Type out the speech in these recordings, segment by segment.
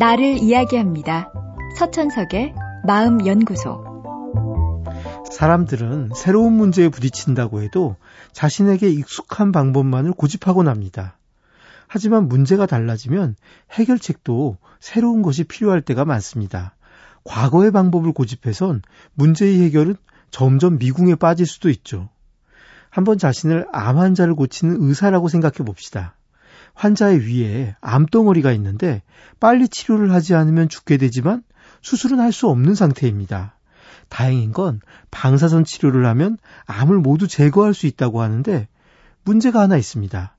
나를 이야기합니다. 서천석의 마음연구소. 사람들은 새로운 문제에 부딪힌다고 해도 자신에게 익숙한 방법만을 고집하곤 합니다. 하지만 문제가 달라지면 해결책도 새로운 것이 필요할 때가 많습니다. 과거의 방법을 고집해선 문제의 해결은 점점 미궁에 빠질 수도 있죠. 한번 자신을 암 환자를 고치는 의사라고 생각해 봅시다. 환자의 위에 암덩어리가 있는데 빨리 치료를 하지 않으면 죽게 되지만 수술은 할 수 없는 상태입니다. 다행인 건 방사선 치료를 하면 암을 모두 제거할 수 있다고 하는데 문제가 하나 있습니다.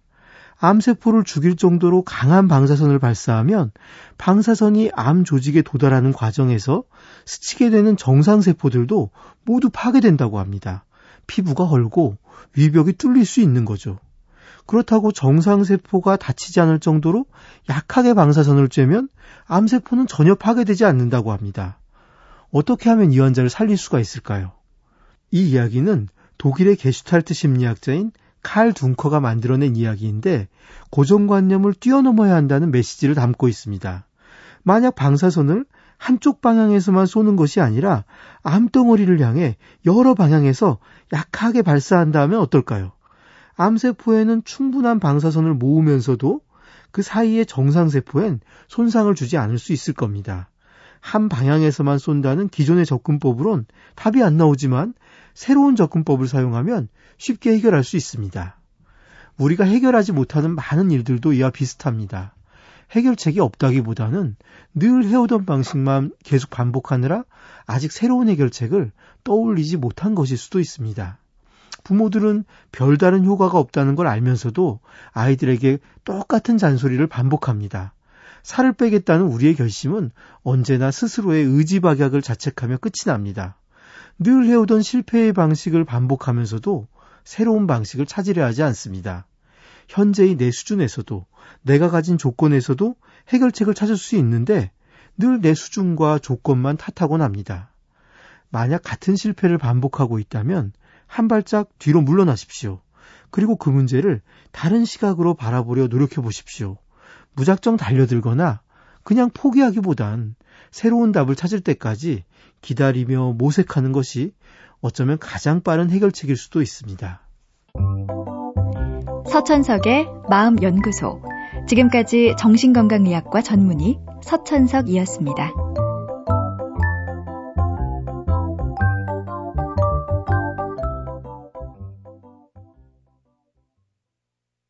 암세포를 죽일 정도로 강한 방사선을 발사하면 방사선이 암 조직에 도달하는 과정에서 스치게 되는 정상세포들도 모두 파괴된다고 합니다. 피부가 헐고 위벽이 뚫릴 수 있는 거죠. 그렇다고 정상세포가 다치지 않을 정도로 약하게 방사선을 쬐면 암세포는 전혀 파괴되지 않는다고 합니다. 어떻게 하면 이 환자를 살릴 수가 있을까요? 이 이야기는 독일의 게슈탈트 심리학자인 칼 둔커가 만들어낸 이야기인데 고정관념을 뛰어넘어야 한다는 메시지를 담고 있습니다. 만약 방사선을 한쪽 방향에서만 쏘는 것이 아니라 암덩어리를 향해 여러 방향에서 약하게 발사한다면 어떨까요? 암세포에는 충분한 방사선을 모으면서도 그 사이의 정상세포엔 손상을 주지 않을 수 있을 겁니다. 한 방향에서만 쏜다는 기존의 접근법으론 답이 안 나오지만 새로운 접근법을 사용하면 쉽게 해결할 수 있습니다. 우리가 해결하지 못하는 많은 일들도 이와 비슷합니다. 해결책이 없다기보다는 늘 해오던 방식만 계속 반복하느라 아직 새로운 해결책을 떠올리지 못한 것일 수도 있습니다. 부모들은 별다른 효과가 없다는 걸 알면서도 아이들에게 똑같은 잔소리를 반복합니다. 살을 빼겠다는 우리의 결심은 언제나 스스로의 의지박약을 자책하며 끝이 납니다. 늘 해오던 실패의 방식을 반복하면서도 새로운 방식을 찾으려 하지 않습니다. 현재의 내 수준에서도 내가 가진 조건에서도 해결책을 찾을 수 있는데 늘 내 수준과 조건만 탓하곤 합니다. 만약 같은 실패를 반복하고 있다면 한 발짝 뒤로 물러나십시오. 그리고 그 문제를 다른 시각으로 바라보려 노력해 보십시오. 무작정 달려들거나 그냥 포기하기보단 새로운 답을 찾을 때까지 기다리며 모색하는 것이 어쩌면 가장 빠른 해결책일 수도 있습니다. 서천석의 마음연구소. 지금까지 정신건강의학과 전문의 서천석이었습니다.